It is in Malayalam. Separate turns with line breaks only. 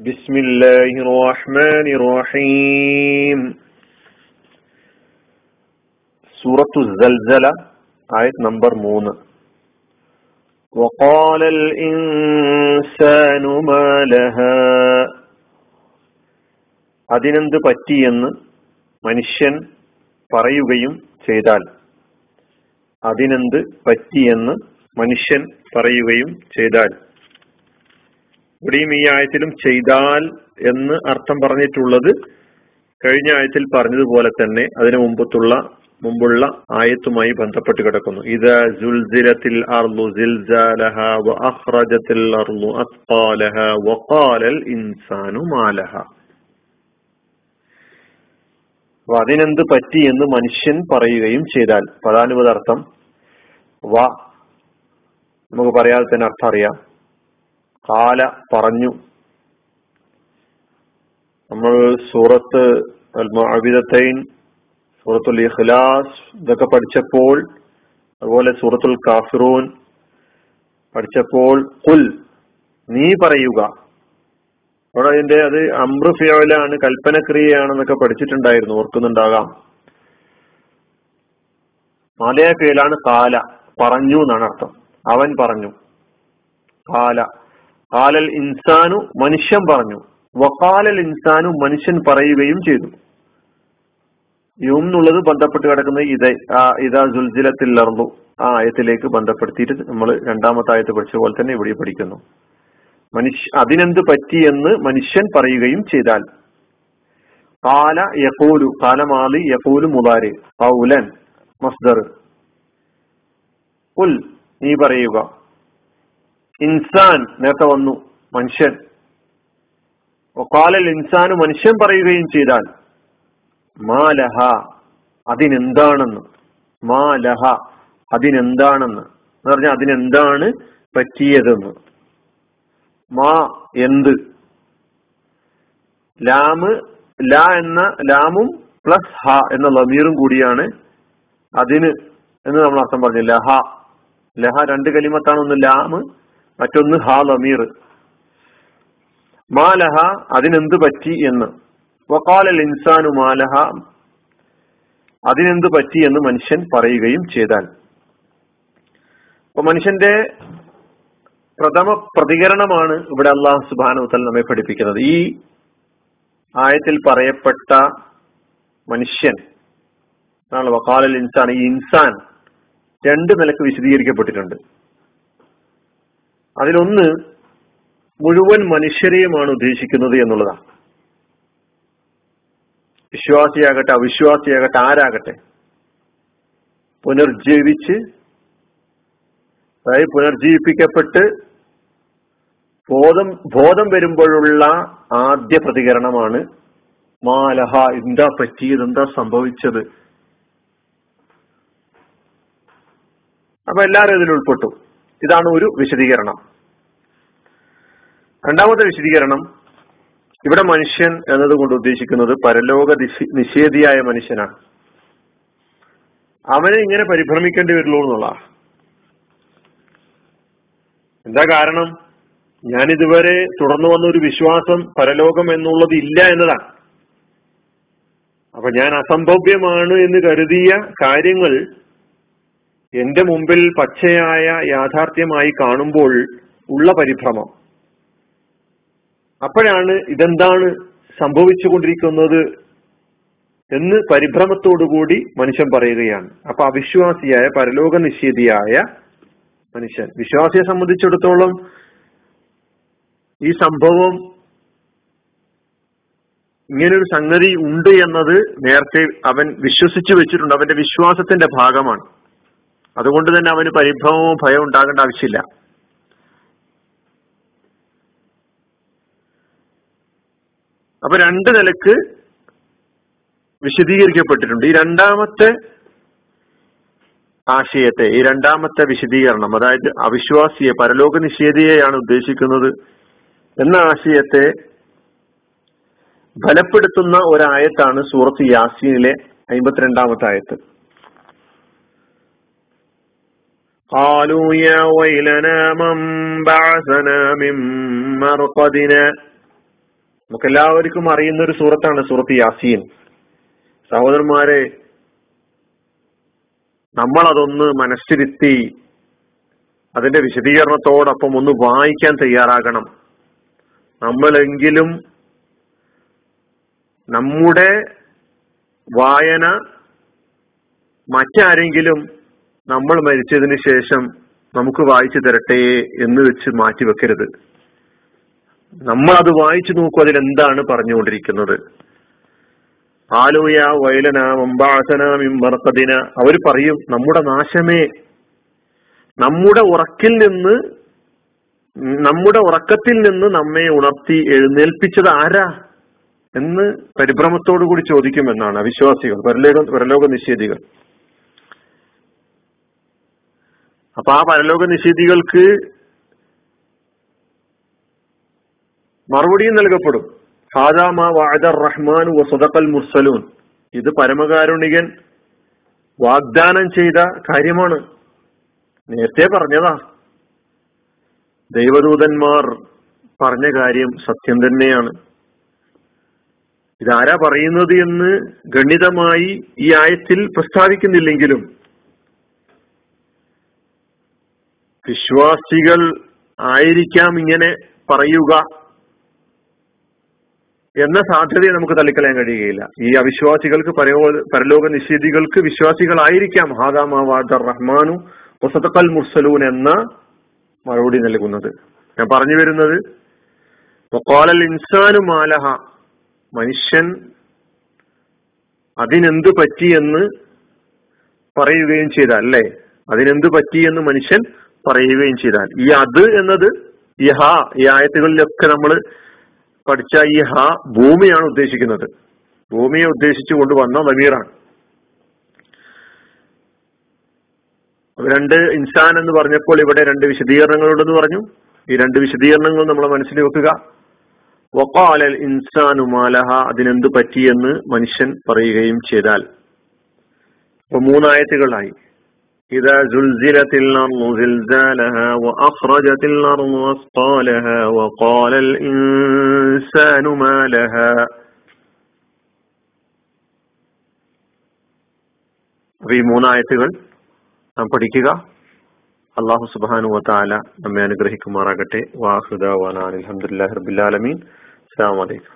بسم الله الرحمن الرحيم سورة الزلزلة آية نمبر 3 وقال الإنسان ما لها അതിനെന്ത് പറ്റിയെന്ന് മനുഷ്യൻ പറയുകയും ചെയ്താൽ അതിനെന്ത് പറ്റിയെന്ന് മനുഷ്യൻ പറയുകയും ചെയ്താൽ ഇവിടെയും ഈ ആയത്തിലും ചെയ്താൽ എന്ന് അർത്ഥം പറഞ്ഞിട്ടുള്ളത് കഴിഞ്ഞ ആയത്തിൽ പറഞ്ഞതുപോലെ തന്നെ അതിനു മുമ്പത്തുള്ള മുമ്പുള്ള ആയത്തുമായി ബന്ധപ്പെട്ട് കിടക്കുന്നു. അപ്പൊ അതിനെന്ത് പറ്റി എന്ന് മനുഷ്യൻ പറയുകയും ചെയ്താൽ പദാനുപദാർത്ഥം വ നമുക്ക് പറയാതെ തന്നെ അർത്ഥം അറിയാം. കാല പറഞ്ഞു. നമ്മൾ സൂറത്ത് അൽമുഅബിദത്തൈൻ സൂറത്തുൽ ഇഖ്ലാസ് ഇതൊക്കെ പഠിച്ചപ്പോൾ അതുപോലെ സൂറത്തുൽ കാഫിറൂൻ പഠിച്ചപ്പോൾ കുൽ നീ പറയുക. അവിടെ അതിന്റെ അത് അമ്ര കൽപ്പനക്രിയയാണെന്നൊക്കെ പഠിച്ചിട്ടുണ്ടായിരുന്നു ഓർക്കുന്നുണ്ടാകാം. മാലയ കാല പറഞ്ഞു എന്നാണ് അർത്ഥം. അവൻ പറഞ്ഞു. കാല. കാലൽ ഇൻസാനു മനുഷ്യൻ പറഞ്ഞു. വക്കാലൽ ഇൻസാനു മനുഷ്യൻ പറയുകയും ചെയ്തു. യും എന്നുള്ളത് ബന്ധപ്പെട്ട് കിടക്കുന്ന ഇത ഇതാ ജുൽജിലത്തിൽ ലർന്നു ആ ആയത്തിലേക്ക് ബന്ധപ്പെടുത്തിയിട്ട് നമ്മൾ രണ്ടാമത്തെ ആയത്ത് പഠിച്ച പോലെ തന്നെ ഇവിടെ പഠിക്കുന്നു. മനുഷ്യ അതിനെന്ത് പറ്റി എന്ന് മനുഷ്യൻ പറയുകയും ചെയ്താൽ കാല യക്കൂലു കാലമാലി യക്കൂലു മുതാരി കൗലൻ മസ്ദർ. ഉൽ നീ പറയുക. ഇൻസാൻ നേരത്തെ വന്നു മനുഷ്യൻ. ഒക്കാലൽ ഇൻസാന് മനുഷ്യൻ പറയുകയും ചെയ്താൽ മാലഹ അതിനെന്താണെന്ന് മാലഹ അതിനെന്താണെന്ന് എന്ന് പറഞ്ഞാൽ അതിനെന്താണ് പറ്റിയതെന്ന്. മാ എന്ത്? ലാമ് ല എന്ന ലാമും പ്ലസ് ഹ എന്ന ലമീറും കൂടിയാണ് അതിന് എന്ന് നമ്മൾ അർത്ഥം പറഞ്ഞു. ലഹ. ലഹ രണ്ട് കലിമത്താണ് ഒന്ന് ലാമ് മറ്റൊന്ന് ഹാ ലമീർ. മാലഹ അതിനെന്ത് പറ്റി എന്ന്. വക്കാലൽ ഇൻസാനു മാലഹ അതിനെന്ത് പറ്റി എന്ന് മനുഷ്യൻ പറയുകയും ചെയ്താൽ. അപ്പൊ മനുഷ്യന്റെ പ്രഥമ പ്രതികരണമാണ് ഇവിടെ അള്ളാഹു സുബാനുത്തൽ നമ്മെ പഠിപ്പിക്കുന്നത്. ഈ ആയത്തിൽ പറയപ്പെട്ട മനുഷ്യൻ വക്കാലൽ ഇൻസാൻ ഈ ഇൻസാൻ രണ്ട് നിലയ്ക്ക് വിശദീകരിക്കപ്പെട്ടിട്ടുണ്ട്. അതിലൊന്ന് മുഴുവൻ മനുഷ്യരെയുമാണ് ഉദ്ദേശിക്കുന്നത് എന്നുള്ളതാണ്. വിശ്വാസിയാകട്ടെ അവിശ്വാസിയാകട്ടെ ആരാകട്ടെ പുനർജീവിച്ച് അതായത് പുനർജീവിപ്പിക്കപ്പെട്ട് ബോധം ബോധം വരുമ്പോഴുള്ള ആദ്യ പ്രതികരണമാണ് മാലഹ എന്താ പറ്റിയത് എന്താ സംഭവിച്ചത്? അപ്പൊ എല്ലാവരും ഇതിൽ ഉൾപ്പെട്ടു. ഇതാണ് ഒരു വിശദീകരണം. രണ്ടാമത്തെ വിശദീകരണം ഇവിടെ മനുഷ്യൻ എന്നതുകൊണ്ട് ഉദ്ദേശിക്കുന്നത് പരലോക നിഷേധിയായ മനുഷ്യനാണ്. അവനെ ഇങ്ങനെ പരിഭ്രമിക്കേണ്ടി വരുള്ളൂ എന്നുള്ള. എന്താ കാരണം? ഞാൻ ഇതുവരെ തുടർന്നു വന്ന ഒരു വിശ്വാസം പരലോകം എന്നുള്ളത് ഇല്ല എന്നതാണ്. അപ്പൊ ഞാൻ അസംഭവ്യമാണ് എന്ന് കരുതിയ കാര്യങ്ങൾ എന്റെ മുമ്പിൽ പച്ചയായ യാഥാർത്ഥ്യമായി കാണുമ്പോൾ ഉള്ള പരിഭ്രമം. അപ്പോഴാണ് ഇതെന്താണ് സംഭവിച്ചുകൊണ്ടിരിക്കുന്നത് എന്ന് പരിഭ്രമത്തോടുകൂടി മനുഷ്യൻ പറയുകയാണ്. അപ്പൊ അവിശ്വാസിയായ പരലോക നിഷേധിയായ മനുഷ്യൻ. വിശ്വാസിയെ സംബന്ധിച്ചിടത്തോളം ഈ സംഭവം ഇങ്ങനൊരു സംഗതി ഉണ്ട് എന്നത് നേരത്തെ അവൻ വിശ്വസിച്ചു വെച്ചിട്ടുണ്ട്. അവന്റെ വിശ്വാസത്തിന്റെ ഭാഗമാണ്. അതുകൊണ്ട് തന്നെ അവന് പരിഭ്രമമോ ഭയം ഉണ്ടാകേണ്ട ആവശ്യമില്ല. അപ്പൊ രണ്ട് നിലക്ക് വിശദീകരിക്കപ്പെട്ടിട്ടുണ്ട് ഈ രണ്ടാമത്തെ ആശയത്തെ ഈ രണ്ടാമത്തെ വിശദീകരണം അതായത് അവിശ്വാസിയെ പരലോക നിഷേധിയെയാണ് ഉദ്ദേശിക്കുന്നത് എന്ന ആശയത്തെ ഫലപ്പെടുത്തുന്ന ഒരായത്താണ് സൂറത്ത് യാസീനിലെ അമ്പത്തിരണ്ടാമത്തെ ആയത്ത് قالوا يا ويلنا من بعثنا من مرقدنا നമുക്ക് എല്ലാവർക്കും അറിയുന്ന ഒരു സൂറത്താണ് സൂറത്ത് യാസീൻ. സഹോദരന്മാരെ നമ്മൾ അതൊന്ന് മനസ്സിരുത്തി അതിന്റെ വിശദീകരണത്തോടൊപ്പം ഒന്ന് വായിക്കാൻ തയ്യാറാകണം. നമ്മളെങ്കിലും നമ്മുടെ വായന മറ്റാരെങ്കിലും നമ്മൾ മരിച്ചതിന് ശേഷം നമുക്ക് വായിച്ചു തരട്ടെ എന്ന് വെച്ച് മാറ്റി വെക്കരുത് നമ്മൾ അത് വായിച്ചു നോക്കൂ അതിൽ എന്താണ് പറഞ്ഞുകൊണ്ടിരിക്കുന്നത്? ആലോയ വയലന മുമ്പാസന മിമ്പർക്കതിന അവർ പറയും നമ്മുടെ നാശമേ. നമ്മുടെ ഉറക്കിൽ നിന്ന് നമ്മുടെ ഉറക്കത്തിൽ നിന്ന് നമ്മെ ഉണർത്തി എഴുന്നേൽപ്പിച്ചത് ആരാ എന്ന് പരിഭ്രമത്തോടു കൂടി ചോദിക്കുമെന്നാണ് അവിശ്വാസികൾ പരലോക പരലോക നിഷേധികൾ. അപ്പൊ ആ പരലോക നിഷേധികൾക്ക് മറുപടിയും നൽകപ്പെടും. ഹാദാമ വാദർ മുർസലൂൻ. ഇത് പരമകാരുണികൻ വാഗ്ദാനം ചെയ്ത കാര്യമാണ്. നേരത്തെ പറഞ്ഞതാ. ദൈവദൂതന്മാർ പറഞ്ഞ കാര്യം സത്യം തന്നെയാണ്. ഇതാരാ പറയുന്നത് എന്ന് ഗണിതമായി ഈ ആയത്തിൽ പ്രസ്താവിക്കുന്നില്ലെങ്കിലും വിശ്വാസികൾ ആയിരിക്കാം ഇങ്ങനെ പറയുക. എന്ന സാധ്യതയെ നമുക്ക് തള്ളിക്കളയാൻ കഴിയുകയില്ല. ഈ അവിശ്വാസികൾക്ക് പരലോക നിഷേധികൾക്ക് വിശ്വാസികളായിരിക്കാം. ഹാദാമാവാദർ റഹ്മാനു വസതക്കൽ മുർസലൂൻ എന്ന മറുപടി നൽകുന്നത്. ഞാൻ പറഞ്ഞു വരുന്നത് ഇൻസാനു മാലഹ. മനുഷ്യൻ അതിനെന്ത് പറ്റിയെന്ന് പറയുകയും ചെയ്താൽ അല്ലേ? അതിനെന്ത് പറ്റിയെന്ന് മനുഷ്യൻ പറയുകയും ചെയ്താൽ. ഈ അത് എന്നത് ഈ ഹാ ഈ ആയത്തുകളിലൊക്കെ നമ്മൾ പഠിച്ച ഈ ഹ ഭൂമിയാണ് ഉദ്ദേശിക്കുന്നത്. ഭൂമിയെ ഉദ്ദേശിച്ചു കൊണ്ടുവന്ന നമീറാണ് രണ്ട് ഇൻസാൻ എന്ന് പറഞ്ഞപ്പോൾ ഇവിടെ രണ്ട് വിശദീകരണങ്ങളുണ്ടെന്ന് പറഞ്ഞു. ഈ രണ്ട് വിശദീകരണങ്ങൾ നമ്മൾ മനസ്സിൽ വെക്കുക. വക്കാലൽ ഇൻസാനു മാലഹ അതിനെന്ത് പറ്റിയെന്ന് മനുഷ്യൻ പറയുകയും ചെയ്താൽ. ഇപ്പൊ മൂന്നായത്തുകളായി. إذا زلزلت الأرض زلزالها وأخرجت الأرض أثقالها وقال الإنسان ما لها ഈ മൂന്നായത്തുകൾ നാം പഠിക്കുക അള്ളാഹു സുബാനു വത്താല നമ്മെ അനുഗ്രഹിക്കുമാറാകട്ടെ വാഹുദ വനാൻ അലഹമുല്ലാ റബുലാലമീൻ അസ്സാം വലൈക്കും